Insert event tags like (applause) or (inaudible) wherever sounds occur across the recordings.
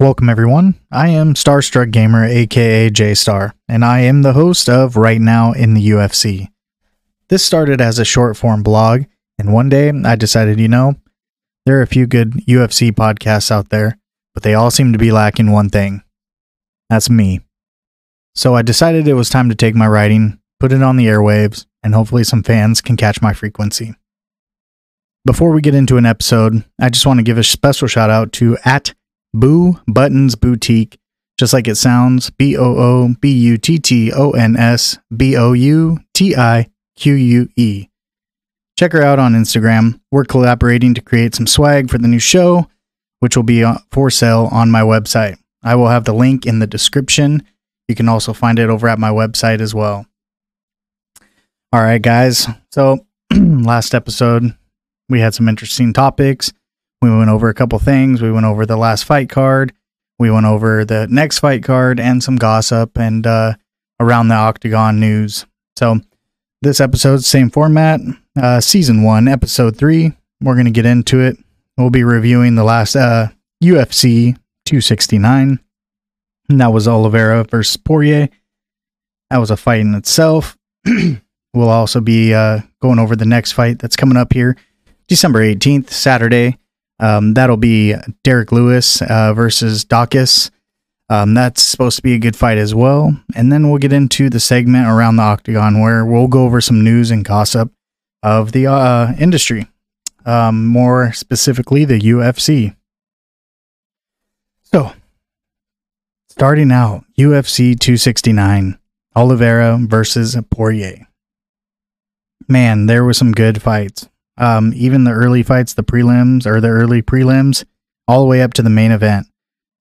Welcome, everyone. I am Starrstruck Gamer, aka J Star, and I am the host of Write Now in the UFC. This started as a short form blog, and one day I decided, you know, there are a few good UFC podcasts out there, but they all seem to be lacking one thing. That's me. So I decided it was time to take my writing, put it on the airwaves, and hopefully some fans can catch my frequency. Before we get into an episode, I just want to give a special shout out to at Boo Buttons Boutique, just like it sounds B O O B U T T O N S B O U T I Q U E. Check her out on Instagram. We're collaborating to create some swag for the new show, which will be uh, for sale on my website. I will have the link in the description. You can also find it over at my website as well. All right, guys. So, (clears throat) last episode, we had some interesting topics. We went over a couple things. We went over the last fight card. We went over the next fight card and some gossip and uh, around the octagon news. So, this episode, same format, uh, season one, episode three. We're going to get into it. We'll be reviewing the last uh, UFC 269. And that was Oliveira versus Poirier. That was a fight in itself. (clears throat) we'll also be uh, going over the next fight that's coming up here, December 18th, Saturday. Um, that'll be Derrick Lewis uh, versus Daukaus. Um, that's supposed to be a good fight as well. And then we'll get into the segment around the octagon where we'll go over some news and gossip of the uh, industry, um, more specifically the UFC. So, starting out, UFC 269, Oliveira versus Poirier. Man, there were some good fights. Um, even the early fights, the prelims or the early prelims, all the way up to the main event.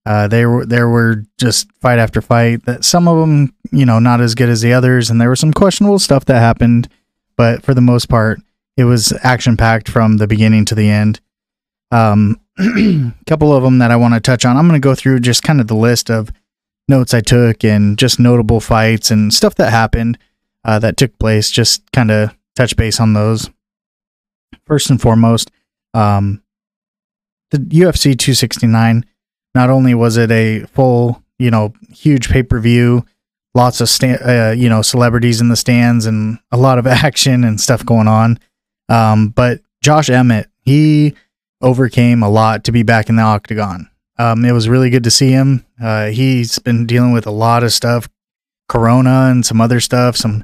Uh, there were there were just fight after fight. That some of them, you know, not as good as the others, and there was some questionable stuff that happened. But for the most part, it was action packed from the beginning to the end. Um, a (clears throat) couple of them that I want to touch on. I'm going to go through just kind of the list of notes I took and just notable fights and stuff that happened uh, that took place. Just kind of touch base on those first and foremost, um, the UFC 269. Not only was it a full, you know, huge pay per view, lots of sta- uh, you know celebrities in the stands and a lot of (laughs) action and stuff going on, um, but Josh Emmett he overcame a lot to be back in the octagon. Um, it was really good to see him. Uh, he's been dealing with a lot of stuff, Corona and some other stuff, some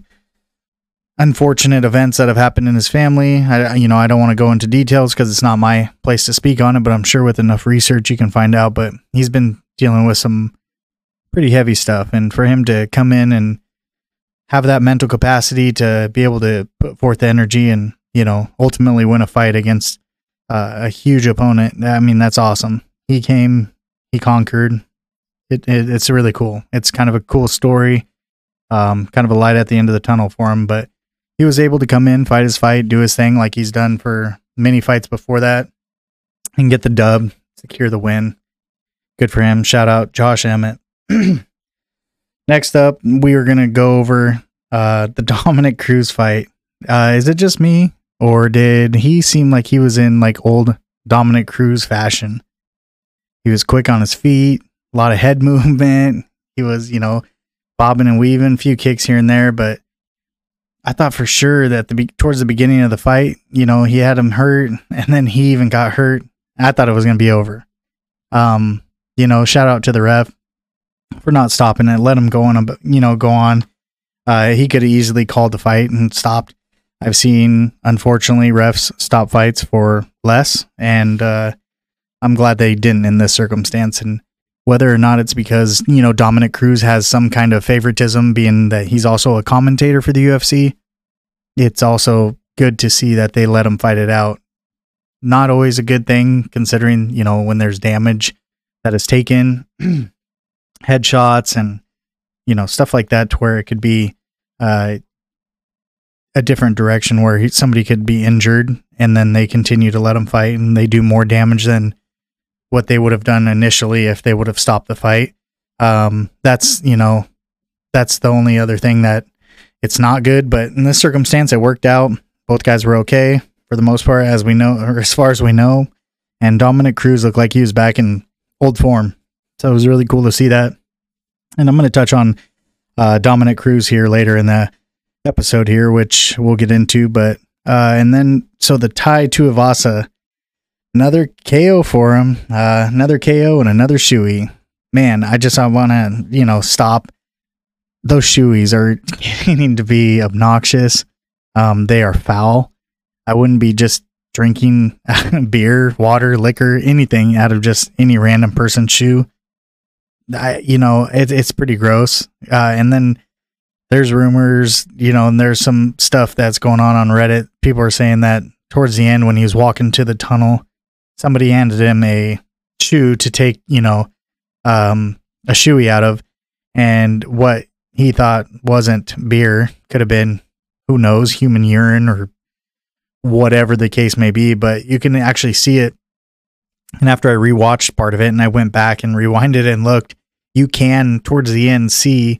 unfortunate events that have happened in his family. I, you know, I don't want to go into details because it's not my place to speak on it, but I'm sure with enough research you can find out. But he's been dealing with some pretty heavy stuff, and for him to come in and have that mental capacity to be able to put forth the energy and you know ultimately win a fight against uh, a huge opponent. I mean, that's awesome. He came, he conquered. It, it, it's really cool. It's kind of a cool story. Um, kind of a light at the end of the tunnel for him, but he was able to come in, fight his fight, do his thing like he's done for many fights before that, and get the dub, secure the win. Good for him. Shout out Josh Emmett. (clears throat) Next up, we are gonna go over uh, the (laughs) Dominick Cruz fight. Uh, is it just me, or did he seem like he was in like old Dominick Cruz fashion? He was quick on his feet, a lot of head (laughs) movement. He was, you know, bobbing and weaving, a few kicks here and there, but I thought for sure that the towards the beginning of the fight, you know, he had him hurt, (laughs) and then he even got hurt. I thought it was going to be over. Um, you know, shout out to the ref for not stopping it. Let him go on, you know, go on. Uh, he could have easily called the fight and stopped. I've seen, unfortunately, refs stop fights for less, and uh, I'm glad they didn't in this circumstance. And whether or not it's because, you know, Dominick Cruz has some kind of favoritism, being that he's also a commentator for the UFC, it's also good to see that they let him fight it out. Not always a good thing, considering, you know, when there's damage that is taken, (clears throat) headshots and, you know, stuff like that, to where it could be uh, a different direction where he, somebody could be injured and then they continue to let him fight and they do more damage than what they would have done initially if they would have stopped the fight. Um, that's you know, that's the only other thing that it's not good. But in this circumstance, it worked out. Both guys were okay for the most part, as we know, or as far as we know. And Dominick Cruz looked like he was back in old form. So it was really cool to see that. And I'm going to touch on uh, Dominick Cruz here later in the episode here, which we'll get into. But uh, and then so the Tai to Tuivasa, another KO for him, uh, another KO and another shoey. Man, I just I want to you know stop. Those shoeys are (laughs) getting to be obnoxious. Um, they are foul. I wouldn't be just drinking (laughs) beer, water, liquor, anything out of just any random person's shoe. I, you know, it, it's pretty gross. Uh, and then there's rumors, you know, and there's some stuff that's going on on Reddit. People are saying that towards the end, when he was walking to the tunnel, somebody handed him a shoe to take, you know, um, a shoey out of, and what he thought wasn't beer could have been, who knows, human urine or whatever the case may be. But you can actually see it. And after I rewatched part of it and I went back and rewinded and looked, you can towards the end see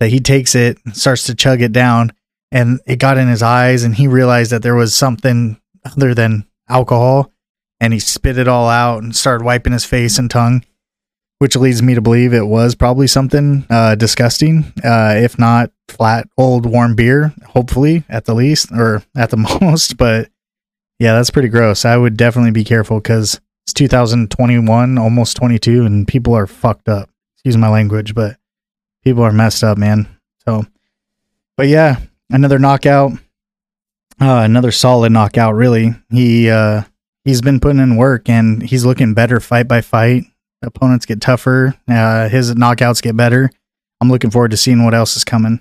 that he takes it, starts to chug it down, and it got in his eyes, and he realized that there was something other than alcohol, and he spit it all out and started wiping his face and tongue, which leads me to believe it was probably something uh, disgusting, uh, if not flat old warm beer, hopefully at the least or at the (laughs) most. But yeah, that's pretty gross. I would definitely be careful because it's 2021, almost 22, and people are fucked up. Excuse my language, but people are messed up, man. So, but yeah, another knockout, uh, another solid knockout. Really, he uh, he's been putting in work and he's looking better fight by fight. Opponents get tougher. Uh, his knockouts get better. I'm looking forward to seeing what else is coming.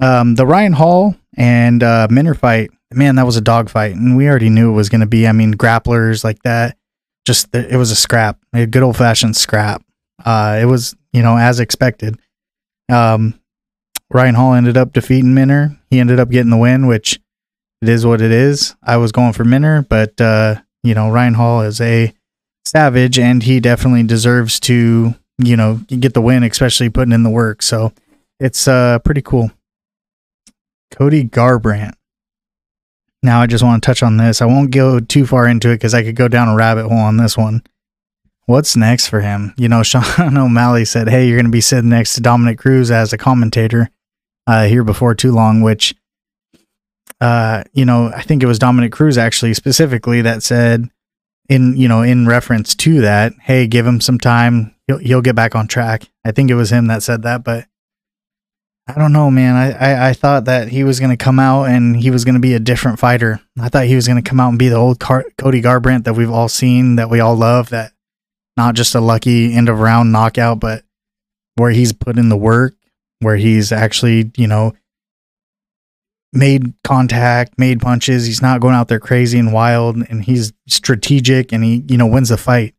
Um, the Ryan Hall and uh, Minner fight, man, that was a dog fight, and we already knew it was going to be. I mean, grapplers like that, just it was a scrap, a good old fashioned scrap. Uh, it was you know, as expected. Um, Ryan Hall ended up defeating Minner. He ended up getting the win, which it is what it is. I was going for Minner, but uh, you know, Ryan Hall is a savage and he definitely deserves to, you know, get the win, especially putting in the work. So it's uh pretty cool. Cody Garbrandt. Now I just want to touch on this. I won't go too far into it because I could go down a rabbit hole on this one what's next for him? You know, (laughs) Sean O'Malley said, "Hey, you're going to be sitting next to Dominick Cruz as a commentator uh, here before too long." Which, uh, you know, I think it was Dominick Cruz actually specifically that said, in you know, in reference to that, "Hey, give him some time; he'll he'll get back on track." I think it was him that said that, but. I don't know, man. I, I, I thought that he was going to come out and he was going to be a different fighter. I thought he was going to come out and be the old Car- Cody Garbrandt that we've all seen, that we all love, that not just a lucky end of round knockout, but where he's put in the work, where he's actually, you know, made contact, made punches. He's not going out there crazy and wild, and he's strategic and he, you know, wins the fight.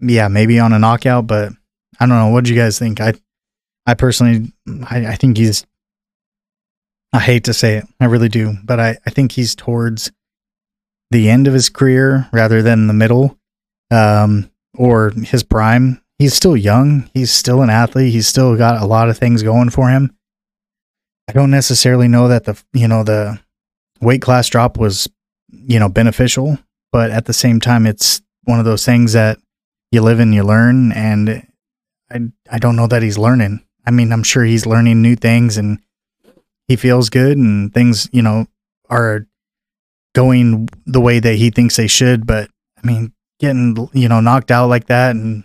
Yeah, maybe on a knockout, but I don't know. What do you guys think? I, I personally, I, I think he's. I hate to say it, I really do, but I, I think he's towards the end of his career rather than the middle. Um, or his prime. He's still young. He's still an athlete. He's still got a lot of things going for him. I don't necessarily know that the you know the weight class drop was you know beneficial, but at the same time, it's one of those things that you live and you learn. And I I don't know that he's learning. I mean, I'm sure he's learning new things and he feels good and things you know are going the way that he thinks they should. But I mean, getting you know knocked out like that and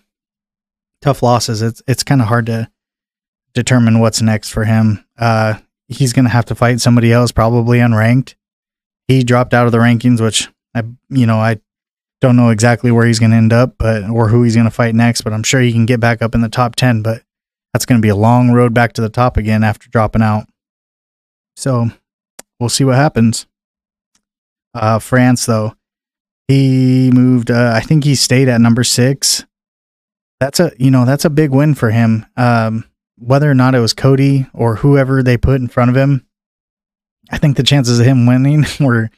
tough losses, it's it's kind of hard to determine what's next for him. Uh, he's gonna have to fight somebody else, probably unranked. He dropped out of the rankings, which I you know I don't know exactly where he's gonna end up, but or who he's gonna fight next. But I'm sure he can get back up in the top ten. But that's gonna be a long road back to the top again after dropping out. So we'll see what happens. Uh, France though, he moved. Uh, I think he stayed at number six. That's a you know that's a big win for him. Um, whether or not it was Cody or whoever they put in front of him, I think the chances of him winning (laughs) were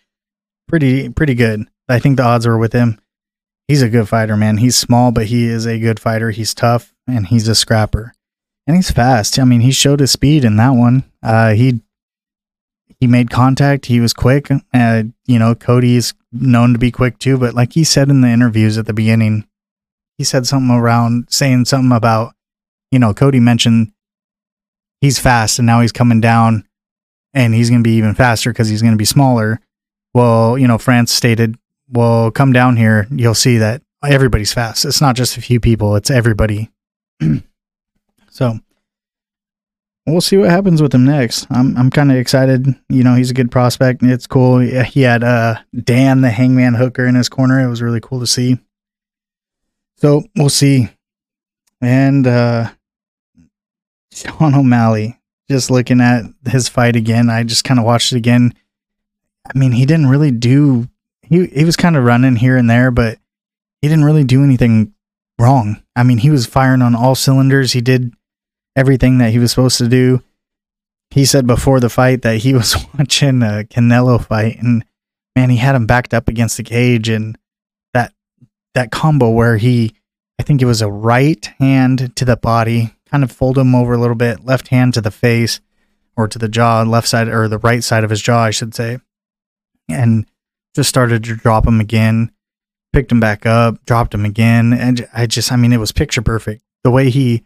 pretty pretty good. I think the odds were with him. He's a good fighter, man. He's small, but he is a good fighter. He's tough and he's a scrapper, and he's fast. I mean, he showed his speed in that one. Uh, he he made contact. He was quick. Uh, you know, Cody's known to be quick too, but like he said in the interviews at the beginning, he said something around saying something about, you know, Cody mentioned he's fast and now he's coming down and he's going to be even faster because he's going to be smaller. Well, you know, France stated, well, come down here. You'll see that everybody's fast. It's not just a few people, it's everybody. (clears throat) so we'll see what happens with him next. I'm I'm kind of excited. You know, he's a good prospect. It's cool. He had uh Dan the Hangman Hooker in his corner. It was really cool to see. So we'll see. And uh Sean O'Malley, just looking at his fight again, I just kind of watched it again. I mean, he didn't really do he he was kind of running here and there, but he didn't really do anything wrong. I mean, he was firing on all cylinders. He did everything that he was supposed to do. He said before the fight that he (laughs) was watching a Canelo fight and man, he had him backed up against the cage and that that combo where he I think it was a right hand to the body, kind of fold him over a little bit, left hand to the face or to the jaw, left side or the right side of his jaw, I should say. And just started to drop him again, picked him back up, dropped him again, and I just I mean it was picture perfect. The way he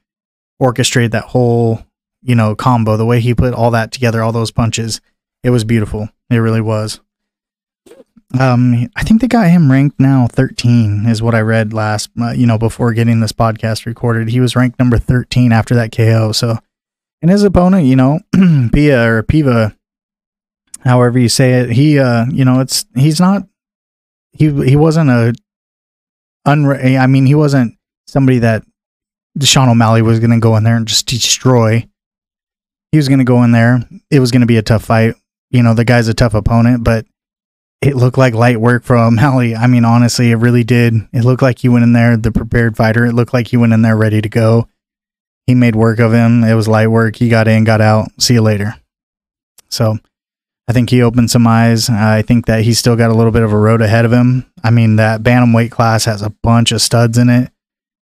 orchestrated that whole, you know, combo, the way he put all that together, all those punches, it was beautiful. It really was. Um, I think they got him ranked now 13 is what I read last, uh, you know, before getting this podcast recorded. He was ranked number 13 after that KO. So, and his opponent, you know, (clears throat) Pia or Piva, however you say it, he, uh, you know, it's, he's not, he, he wasn't a, unre- I mean, he wasn't somebody that Sean O'Malley was going to go in there and just destroy. He was going to go in there. It was going to be a tough fight. You know, the guy's a tough opponent, but it looked like light work for O'Malley. I mean, honestly, it really did. It looked like he went in there, the prepared fighter. It looked like he went in there ready to go. He made work of him. It was light work. He got in, got out. See you later. So I think he opened some eyes. I think that he's still got a little bit of a road ahead of him. I mean, that bantamweight class has a bunch of studs in it.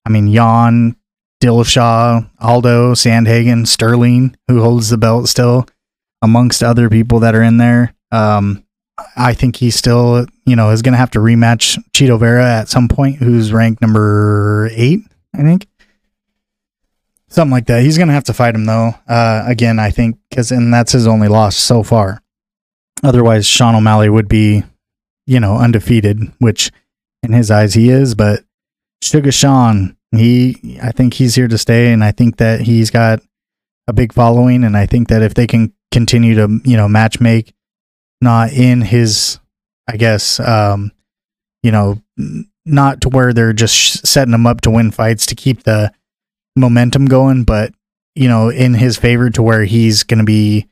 I mean, Yan, Dillashaw, Aldo, Sandhagen, Sterling, who holds the belt still, amongst other people that are in there. Um, I think he still, you know, is going to have to rematch Chito Vera at some point, who's ranked number eight, I think. Something like that. He's going to have to fight him, though. Uh, again, I think, because, and that's his only loss so far. Otherwise, Sean O'Malley would be, you know, undefeated, which in his eyes he is, but Sugar Sean, he I think he's here to stay and I think that he's got a big following and I think that if they can continue to, you know, match make not in his I guess um you know, not to where they're just setting him up to win fights to keep the momentum going, but you know, in his favor to where he's going to be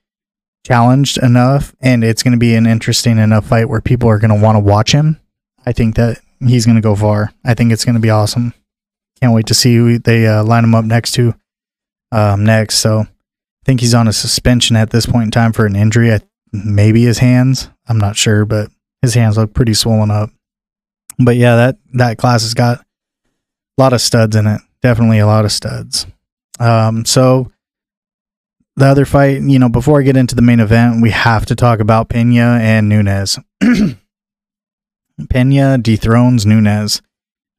challenged enough and it's going to be an interesting enough fight where people are going to want to watch him. I think that he's going to go far. I think it's going to be awesome. Can't wait to see who they uh, line him up next to um, next. So I think he's on a suspension at this point in time for an injury. I, maybe his hands. I'm not sure, but his hands look pretty swollen up. But yeah, that that class has got a lot of studs in it. Definitely a lot of studs. Um, so the other fight, you know, before I get into the main event, we have to talk about Pena and Nunes. (clears throat) Pena dethrones Nunes.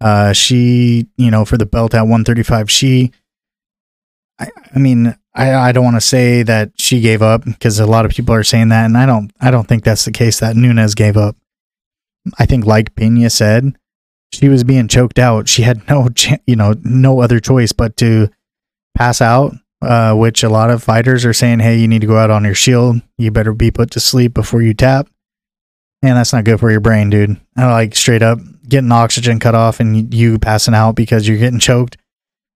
Uh, she, you know, for the belt at 135, she, I, I mean, I, I don't want to say that she gave up because a lot of people are saying that, and I don't, I don't think that's the case that Nunes gave up. I think, like Pena said, she was being choked out. She had no, ch- you know, no other choice but to pass out. Uh, which a lot of fighters are saying, "Hey, you need to go out on your shield. You better be put to sleep before you tap." And that's not good for your brain, dude. Like straight up getting oxygen cut off and you passing out because you're getting choked.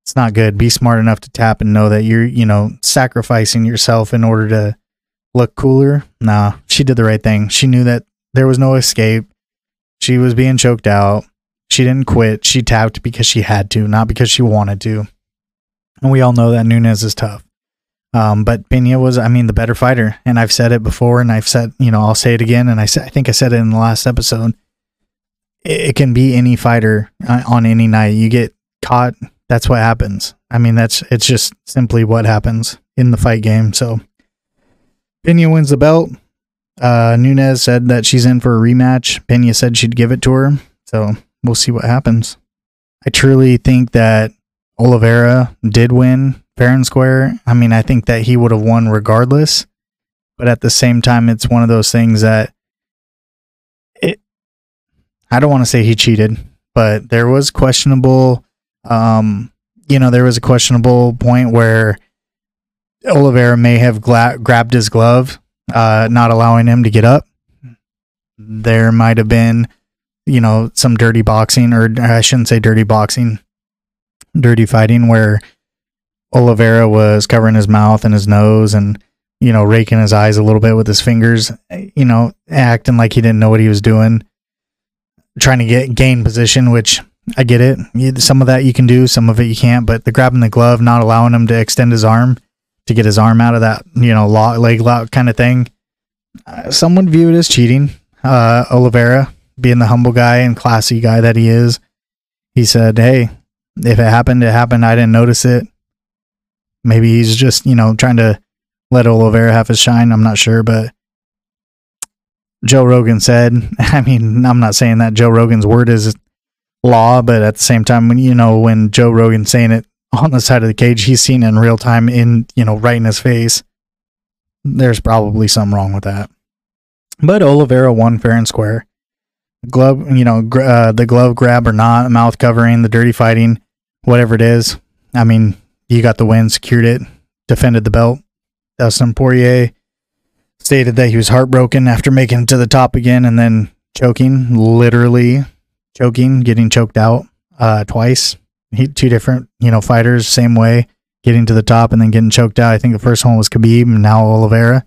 It's not good. Be smart enough to tap and know that you're, you know, sacrificing yourself in order to look cooler. Nah, she did the right thing. She knew that there was no escape. She was being choked out. She didn't quit. She tapped because she had to, not because she wanted to. And we all know that Nunes is tough. Um, but Pena was, I mean, the better fighter. And I've said it before and I've said, you know, I'll say it again. And I said, I think I said it in the last episode. It, it can be any fighter uh, on any night. You get caught. That's what happens. I mean, that's, it's just simply what happens in the fight game. So Pena wins the belt. Uh, Nunes said that she's in for a rematch. Pena said she'd give it to her. So we'll see what happens. I truly think that Oliveira did win fair and square. I mean, I think that he would have won regardless. But at the same time, it's one of those things that it. I don't want to say he cheated, but there was questionable. Um, you know, there was a questionable point where Oliveira may have gla- grabbed his glove, uh, not allowing him to get up. There might have been, you know, some dirty boxing, or I shouldn't say dirty boxing, dirty fighting, where Oliveira was covering his mouth and his nose and, you know, raking his eyes a little bit with his fingers, you know, acting like he didn't know what he was doing, trying to get gain position, which I get it. Some of that you can do, some of it you can't, but the grabbing the glove, not allowing him to extend his arm to get his arm out of that, you know, lock, leg lock kind of thing. Uh, some would view it as cheating. Uh, Oliveira, being the humble guy and classy guy that he is, he said, Hey, if it happened, it happened. I didn't notice it. Maybe he's just, you know, trying to let Oliveira have his shine. I'm not sure, but Joe Rogan said, (laughs) I mean, I'm not saying that Joe Rogan's word is law, but at the same time, when you know, when Joe Rogan's saying it on the side of the cage, he's seen it in real time in, you know, right in his face. There's probably something wrong with that. But Oliveira won fair and square. Glove, you know, gr- uh, the glove grab or not, mouth covering, the dirty fighting, whatever it is. I mean, you got the win, secured it, defended the belt. Dustin Poirier stated that he was heartbroken after making it to the top again and then choking, literally choking, getting choked out uh, twice. He, two different, you know, fighters, same way, getting to the top and then getting choked out. I think the first one was Khabib and now Oliveira.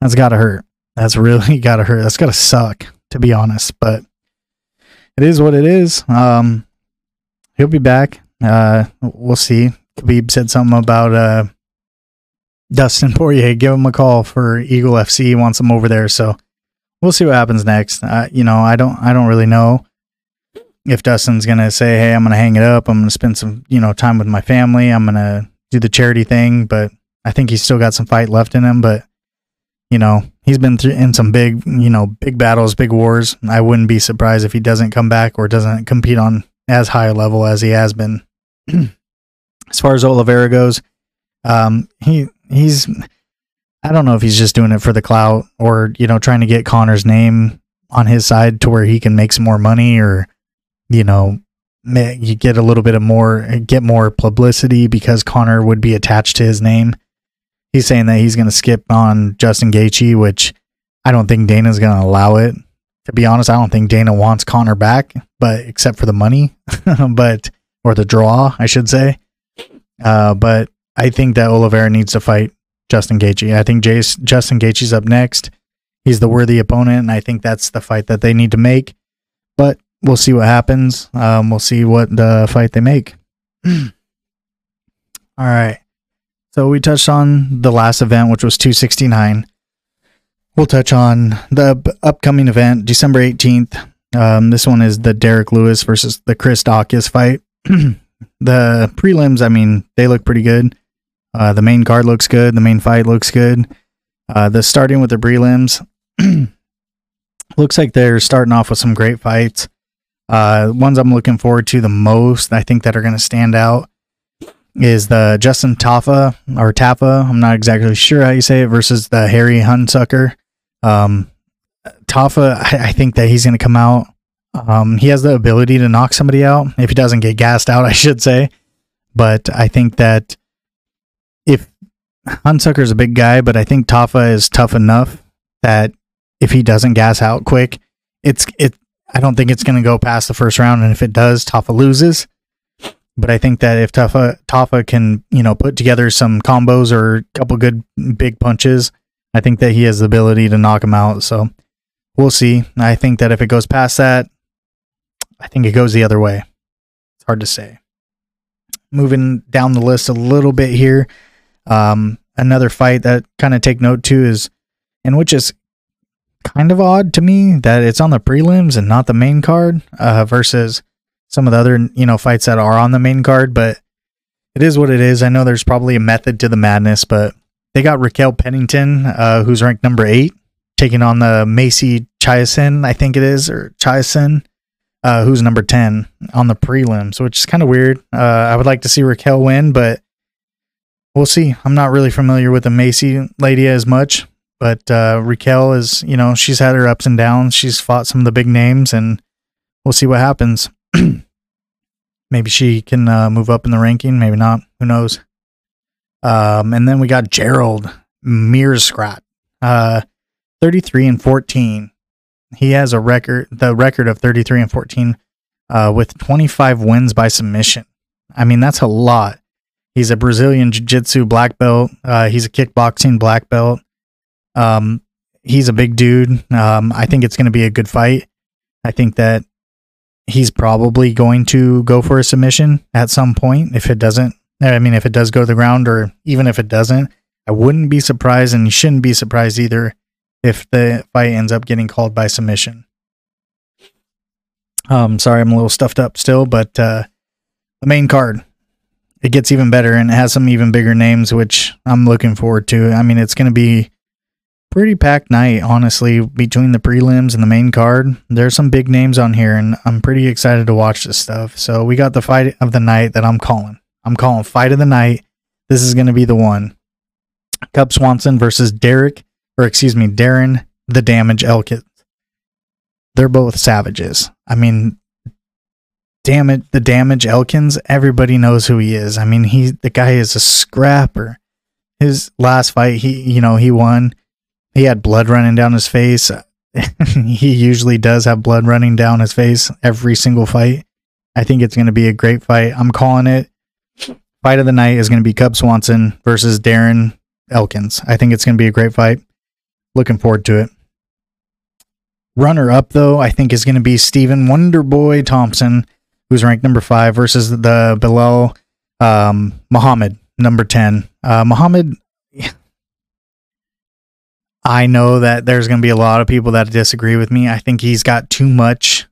That's got to hurt. That's really (laughs) got to hurt. That's got to suck, to be honest. But it is what it is. Um, he'll be back. Uh, we'll see. Khabib said something about uh, Dustin (laughs) Poirier. Give him a call for Eagle FC. He wants him over there. So we'll see what happens next. Uh, you know, I don't, I don't really know if Dustin's gonna say, "Hey, I'm gonna hang it up. I'm gonna spend some, you know, time with my family. I'm gonna do the charity thing." But I think he's still got some fight left in him. But you know, he's been through in some big, you know, big battles, big wars. I wouldn't be surprised if he doesn't come back or doesn't compete on as high a level as he has been. (clears throat) as far as Oliveira goes, um, he he's I don't know if he's just doing it for the clout or you know trying to get Conor's name on his side to where he can make some more money or you know you get a little bit of more get more publicity because Conor would be attached to his name. He's saying that he's going to skip on Justin Gaethje, which I don't think Dana's going to allow it. To be honest, I don't think Dana wants Conor back, but except for the money, (laughs) but or the draw, I should say. Uh, but I think that Oliveira needs to fight Justin Gaethje. I think Jace, Justin Gaethje's up next. He's the worthy opponent, and I think that's the fight that they need to make. But we'll see what happens. Um, we'll see what the fight they make. (clears throat) All right. So we touched on the last event, which was 269. We'll touch on the upcoming event, December 18th. Um, this one is the Derrick Lewis versus the Chris Daukaus fight. (clears throat) the prelims, I mean, they look pretty good. Uh, the main card looks good. The main fight looks good. Uh, the starting with the prelims (clears throat) looks like they're starting off with some great fights. Uh, ones I'm looking forward to the most, I think that are going to stand out, is the Justin Tafa or Tafa. I'm not exactly sure how you say it versus the Harry Hunsucker. Um, Tafa, I, I think that he's going to come out um, he has the ability to knock somebody out if he doesn't get gassed out, (laughs) I should say. But I think that if Hunsucker's a big guy, but I think Tafa is tough enough that if he doesn't gas out quick, it's it. I don't think it's going to go past the first round, and if it does, Tafa loses. But I think that if Tafa Tafa can you know put together some combos or a couple good big punches, I think that he has the ability to knock him out. So we'll see. I think that if it goes past that, I think it goes the other way. It's hard to say. Moving down the list a little bit here, um, another fight that kind of take note to is, and which is kind of odd to me that it's on the prelims and not the main card uh, versus some of the other you know fights that are on the main card. But it is what it is. I know there's probably a method to the madness, but they got Raquel Pennington, uh, who's ranked number eight, taking on the Macy Chiasson, I think it is, or Chiasson uh, who's number 10 on the prelims, which is kind of weird. Uh, I would like to see Raquel win, but we'll see. I'm not really familiar with the Macy lady as much, but uh, Raquel is, you know, she's had her ups and downs. She's fought some of the big names, and we'll see what happens. (clears throat) maybe she can uh, move up in the ranking, maybe not. Who knows? Um, and then we got Gerald Meerschaert, uh, 33 and 14. He has a record, the record of 33 and 14, uh, with 25 wins by submission. I mean, that's a lot. He's a Brazilian Jiu Jitsu black belt. Uh, he's a kickboxing black belt. Um, he's a big dude. Um, I think it's going to be a good fight. I think that he's probably going to go for a submission at some point. If it doesn't, I mean, if it does go to the ground, or even if it doesn't, I wouldn't be surprised, and you shouldn't be surprised either if the fight ends up getting called by submission. Um, sorry, I'm a little stuffed up still, but uh, the main card it gets even better and it has some even bigger names, which I'm looking forward to. I mean, it's going to be pretty packed night, honestly, between the prelims and the main card. There's some big names on here, and I'm pretty excited to watch this stuff. So we got the fight of the night that I'm calling. I'm calling fight of the night. This is going to be the one. Cub Swanson versus Derek, or excuse me, Darren the Damage Elkins. They're both savages. I mean, damn it, the Damage Elkins, everybody knows who he is. I mean, he the guy is a scrapper. His last fight, he you know, he won he had blood running down his face. (laughs) he usually does have blood running down his face every single fight. I think it's going to be a great fight. I'm calling it. Fight of the night is going to be Cub Swanson versus Darren Elkins. I think it's going to be a great fight. Looking forward to it. Runner up, though, I think is going to be Stephen Wonderboy Thompson, who's ranked number five, versus the Belal um, Muhammad, number 10. Uh, Muhammad, I know that there's going to be a lot of people that disagree with me. I think he's got too much.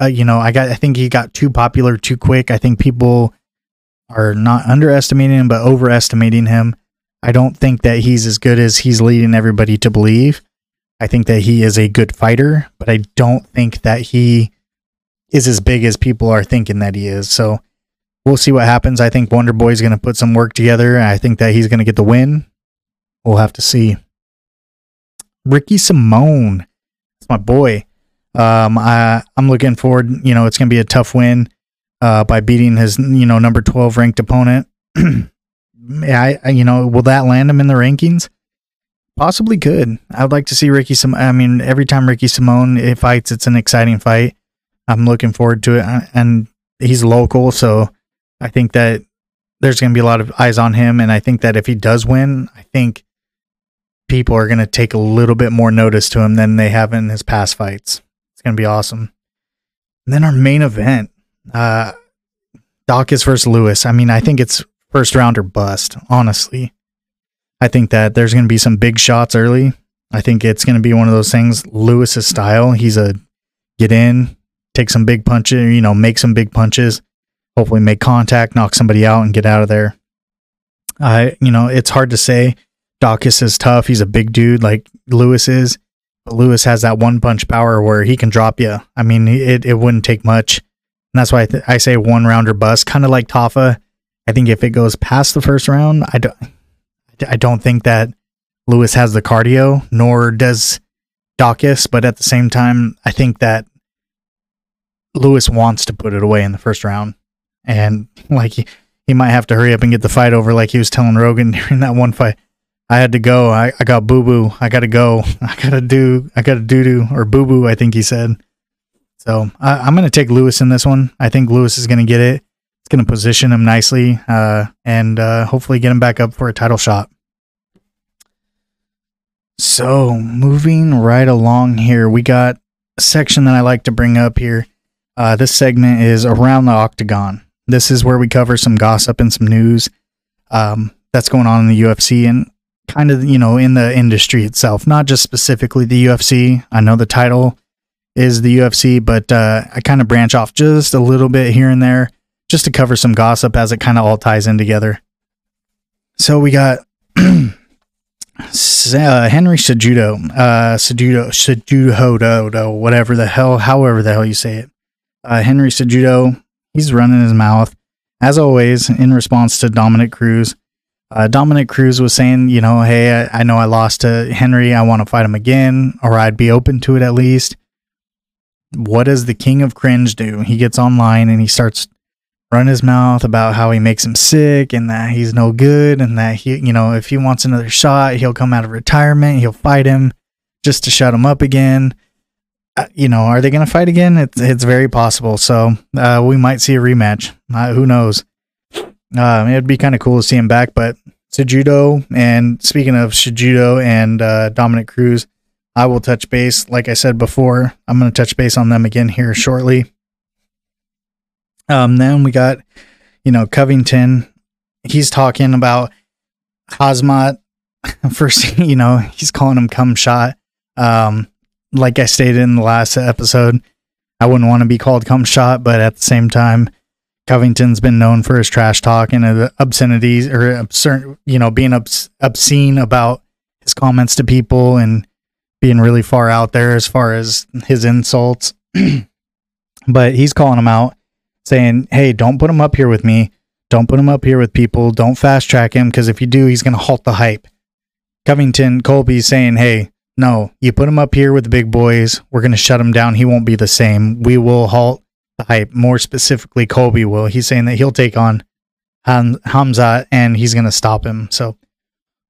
Uh, you know, I got. I think he got too popular too quick. I think people are not underestimating him, but overestimating him. I don't think that he's as good as he's leading everybody to believe. I think that he is a good fighter, but I don't think that he is as big as people are thinking that he is. So we'll see what happens. I think Wonder Boy is going to put some work together. I think that he's going to get the win. We'll have to see. Ricky Simón. It's my boy. Um, I I'm looking forward. You know, it's gonna be a tough win. Uh, by beating his you know number twelve ranked opponent. (clears throat) I, I you know will that land him in the rankings? Possibly could. I'd like to see Ricky. Sim- I mean, every time Ricky Simón fights, it's an exciting fight. I'm looking forward to it, uh, and he's local, so I think that there's going to be a lot of eyes on him. And I think that if he does win, I think people are going to take a little bit more notice to him than they have in his past fights. It's going to be awesome. And then our main event, uh, Daukaus versus Lewis. I mean, I think it's first round or bust, honestly. I think that there's going to be some big shots early. I think it's going to be one of those things, Lewis's style. He's a get in, take some big punches, you know, make some big punches, hopefully make contact, knock somebody out, and get out of there. I, you know, it's hard to say Daukaus is tough. He's a big dude like Lewis is. But Lewis has that one punch power where he can drop you. I mean, it, it wouldn't take much. And that's why I, th- I say one rounder bust, kind of like Tafa. I think if it goes past the first round, I don't, I don't think that Lewis has the cardio, nor does Daukaus. But at the same time, I think that Lewis wants to put it away in the first round. And like he, he might have to hurry up and get the fight over, like he was telling Rogan (laughs) during that one fight. I had to go. I, I got boo boo. I got to go. (laughs) I got to do, I got to doo doo or boo boo, I think he said. So I, going to take Lewis in this one. I think Lewis is to get it. It's to position him nicely uh, and uh, hopefully get him back up for a title shot. So moving right along here, we got a section that I like to bring up here. Uh, this segment is around the octagon. This is where we cover some gossip and some news um, that's going on in the UFC. And kind of you know in the industry itself, not just specifically the UFC. I know the title is the UFC, but uh, I kind of branch off just a little bit here and there just to cover some gossip as it kind of all ties in together. So we got (clears throat) uh, Henry Cejudo, uh, Cejudo, Cejudo, whatever the hell, however the hell you say it. Uh, Henry Cejudo, he's running his mouth as always in response to Dominick Cruz. Uh, Dominick Cruz was saying, you know, hey, I, I know I lost to Henry. I want to fight him again, or I'd be open to it at least. What does the king of cringe do? He gets online and he starts run his mouth about how he makes him sick and that he's no good and that he, you know, if he wants another shot, he'll come out of retirement, he'll fight him just to shut him up again. Uh, you know, are they going to fight again? It's it's very possible. So uh, we might see a rematch. Uh, who knows? Um, it'd be kind of cool to see him back. But Cejudo and speaking of Cejudo and uh, Dominick Cruz, I will touch base. Like I said before, I'm going to touch base on them again here shortly. Um, then we got, you know, Covington. He's talking about Khamzat. (laughs) First, you know, he's calling him cum shot. Um, like I stated in the last episode, I wouldn't want to be called cum shot, but at the same time, Covington's been known for his trash talk and obscenities or absurd, you know, being obs- obscene about his comments to people and being really far out there as far as his insults. (clears throat) but he's calling him out saying, "Hey, don't put him up here with me. Don't put him up here with people. Don't fast track him because if you do, he's going to halt the hype." Covington Colby's saying, "Hey, no, you put him up here with the big boys. We're going to shut him down. He won't be the same. We will halt hype. More specifically, Colby will. He's saying that he'll take on Ham- Khamzat and he's going to stop him. So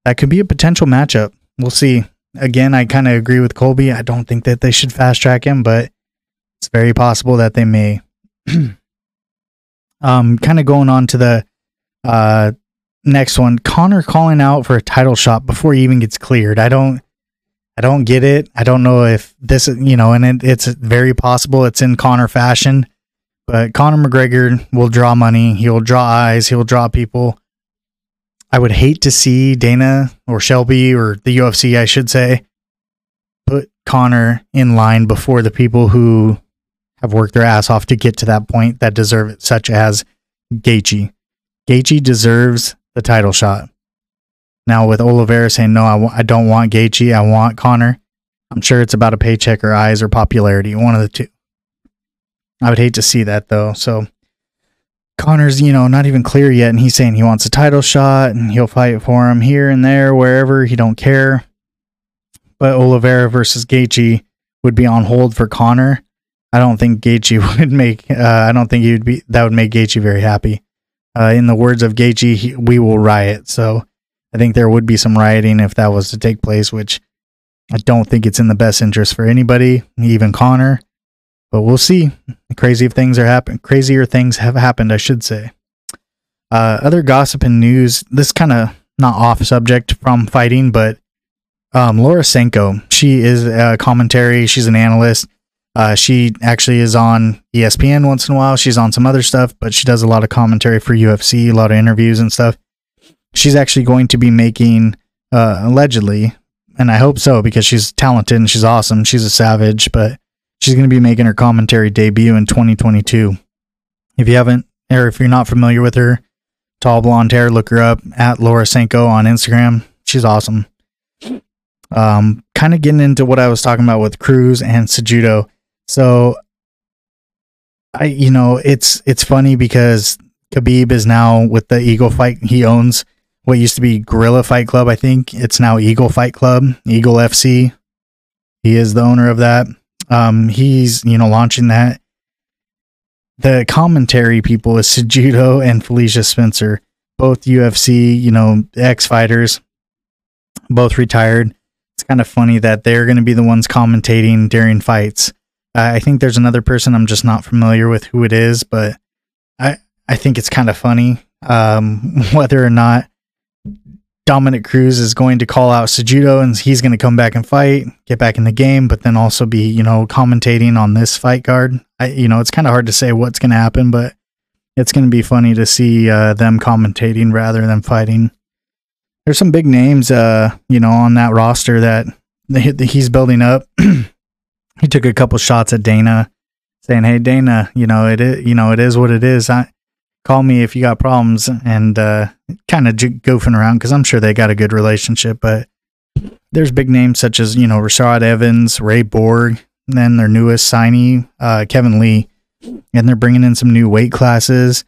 that could be a potential matchup. We'll see. Again, I kind of agree with Colby. I don't think that they should fast track him, but it's very possible that they may. (clears throat) Um, kind of going on to the uh, next one. Conor calling out for a title shot before he even gets cleared. I don't, I don't get it. I don't know if this, you know, and it, it's very possible it's in Conor fashion, but Conor McGregor will draw money. He'll draw eyes. He'll draw people. I would hate to see Dana or Shelby or the UFC, I should say, put Conor in line before the people who have worked their ass off to get to that point that deserve it, such as Gaethje. Gaethje deserves the title shot. Now with Oliveira saying no, I w- I don't want Gaethje, I want Conor. I'm sure it's about a paycheck or eyes or popularity, one of the two. I would hate to see that though. So Conor's, you know, not even clear yet, and he's saying he wants a title shot and he'll fight for him here and there, wherever. He don't care. But Oliveira versus Gaethje would be on hold for Connor. I don't think Gaethje (laughs) would make. Uh, I don't think he would be. That would make Gaethje very happy. Uh, in the words of Gaethje, he, we will riot. So I think there would be some rioting if that was to take place, which I don't think it's in the best interest for anybody, even Conor. But we'll see. Crazy things are happen. Crazier things have happened, I should say. Uh, other gossip and news. This kind of not off subject from fighting, but um, Laura Sanko. She is a commentary. She's an analyst. Uh, she actually is on ESPN once in a while. She's on some other stuff, but she does a lot of commentary for UFC, a lot of interviews and stuff. She's actually going to be making, uh, allegedly, and I hope so because she's talented and she's awesome. She's a savage, but she's going to be making her commentary debut in 2022. If you haven't, or if you're not familiar with her, tall blonde hair, look her up at Laura Sanko on Instagram. She's awesome. Um, kind of getting into what I was talking about with Cruz and Cejudo so I you know, it's it's funny because Khabib is now with the Eagle Fight. He owns what used to be Gorilla Fight Club, I think. It's now Eagle Fight Club, Eagle FC. He is the owner of that. Um, he's, you know, launching that. The commentary people is Cejudo and Felicia Spencer, both UFC, you know, ex fighters, both retired. It's kind of funny that they're going to be the ones commentating during fights. Uh, I think there's another person I'm just not familiar with who it is, but I I think it's kind of funny um, (laughs) whether or not Dominick Cruz is going to call out Cejudo and he's going to come back and fight, get back in the game, but then also be you know commentating on this fight card. I you know it's kind of hard to say what's going to happen, but it's going to be funny to see uh, them commentating rather than fighting. There's some big names, uh, you know, on that roster that he's building up. (clears throat) he took a couple shots at Dana, saying, "Hey, Dana, you know it is, you know it is what it is. I call me if you got problems." And uh, kind of j- goofing around because I'm sure they got a good relationship. But there's big names such as you know Rashad Evans, Ray Borg, and then their newest signee, uh, Kevin Lee. and they're bringing in some new weight classes.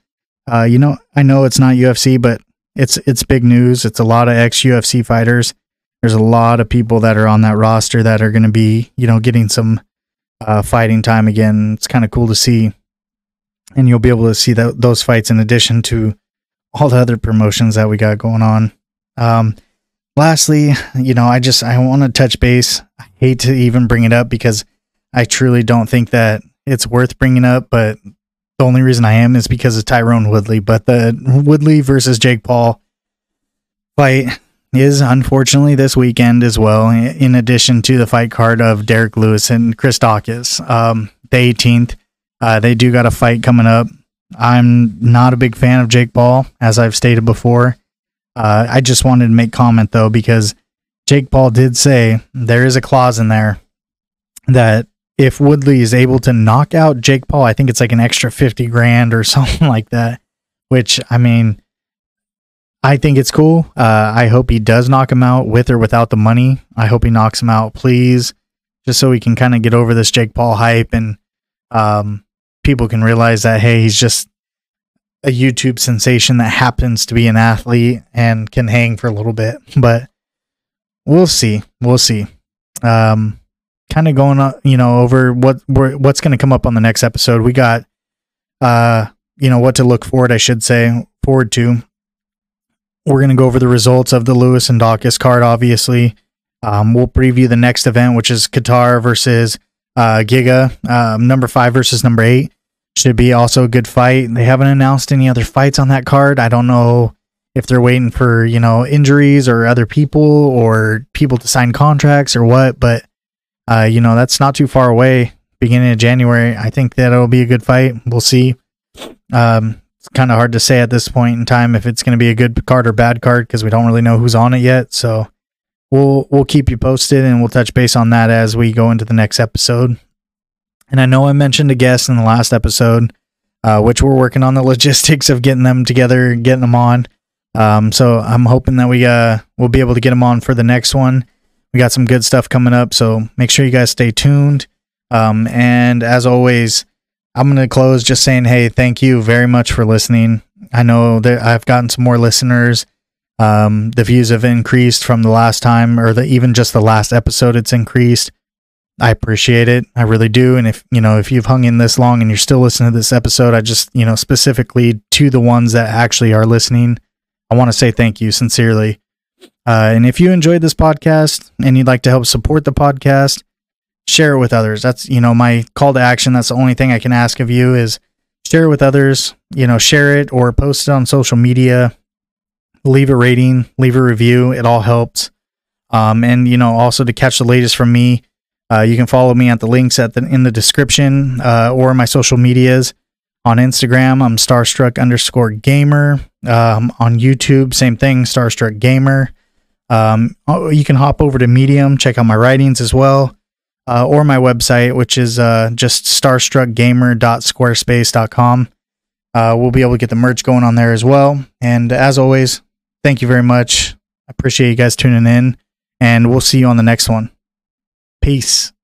Uh, you know, I know it's not UFC, but it's it's big news. It's a lot of ex UFC fighters. There's a lot of people that are on that roster that are going to be, you know, getting some uh, fighting time again. It's kind of cool to see, and you'll be able to see those fights in addition to all the other promotions that we got going on. Um, lastly, you know, I just I want to touch base. I hate to even bring it up because I truly don't think that it's worth bringing up, but the only reason I am is because of Tyron Woodley. But the Woodley versus Jake Paul fight is unfortunately this weekend as well, in addition to the fight card of Derrick Lewis and Chris Daukaus. Um, the 18th, uh, they do got a fight coming up. I'm not a big fan of Jake Paul, as I've stated before. Uh, I just wanted to make comment though, because Jake Paul did say there is a clause in there that if Woodley is able to knock out Jake Paul, I think it's like an extra 50 grand or (laughs) something like that, which I mean, I think it's cool. Uh, I hope he does knock him out with or without the money. I hope he knocks him out, please, just so we can kind of get over this Jake Paul hype and um, people can realize that, hey, he's just a YouTube sensation that happens to be an athlete and can hang for a little bit. But we'll see. We'll see. Um, kind of going on, you know, over what what's going to come up on the next episode. We got, uh, you know, what to look forward. I should say forward to. We're going to go over the results of the Lewis and Daukaus card. Obviously, um, we'll preview the next event, which is Kattar versus uh, Giga, um, number five versus number eight. Should be also a good fight. They haven't announced any other fights on that card. I don't know if they're waiting for you know injuries or other people or people to sign contracts or what, but uh, you know, that's not too far away. Beginning of January, I think that it'll be a good fight. We'll see. Um, it's kind of hard to say at this point in time if it's going to be a good card or bad card because we don't really know who's on it yet. So we'll we'll keep you posted and we'll touch base on that as we go into the next episode. And I know I mentioned a guest in the last episode, uh, which we're working on the (laughs) logistics of getting them together, getting them on. Um, so I'm hoping that we uh, we'll be able to get them on for the next one we got some good stuff coming up. So make sure you guys stay tuned. Um, and as always, I'm going to close just saying, hey, thank you very much for listening. I know that I've gotten some more listeners. Um, the views have increased from the last time, or the, even just the last episode, it's increased. I appreciate it. I really do. And if, you know, if you've hung in this long and you're still listening to this episode, I just, you know, specifically to the ones that actually are listening, I want to say thank you sincerely. Uh, and if you enjoyed this podcast and you'd like to help support the podcast, share it with others. That's, you know, my call to action. That's the only thing I can ask of you is share it with others, you know, share it or post it on social media, leave a rating, leave a review. It all helps. Um, and, you know, also to catch the latest from me, uh, you can follow me at the links at the, in the description uh, or my social medias. On Instagram, I'm Starrstruck underscore gamer. Um, on YouTube, same thing, Starrstruck gamer. Um, oh, you can hop over to Medium, check out my writings as well, uh, or my website, which is uh, just starrstruckgamer.squarespace.com. Uh, we'll be able to get the merch going on there as well. And as always, thank you very much. I appreciate you guys tuning in, and we'll see you on the next one. Peace.